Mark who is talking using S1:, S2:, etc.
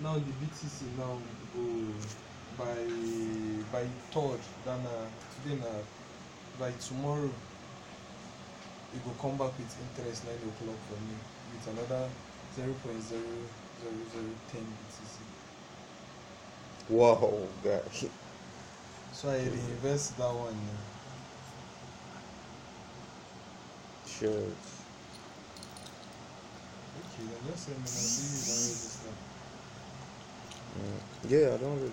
S1: now the BTC now go by by third then uh, today na by tomorrow e go come back with interest nine o'clock for me with another zero point zero zero zero ten BTC.
S2: Wow, guy.
S1: So I reinvest that one. now.
S2: Shit.
S1: Okay, then just send me now. See
S2: Yeah, I don't.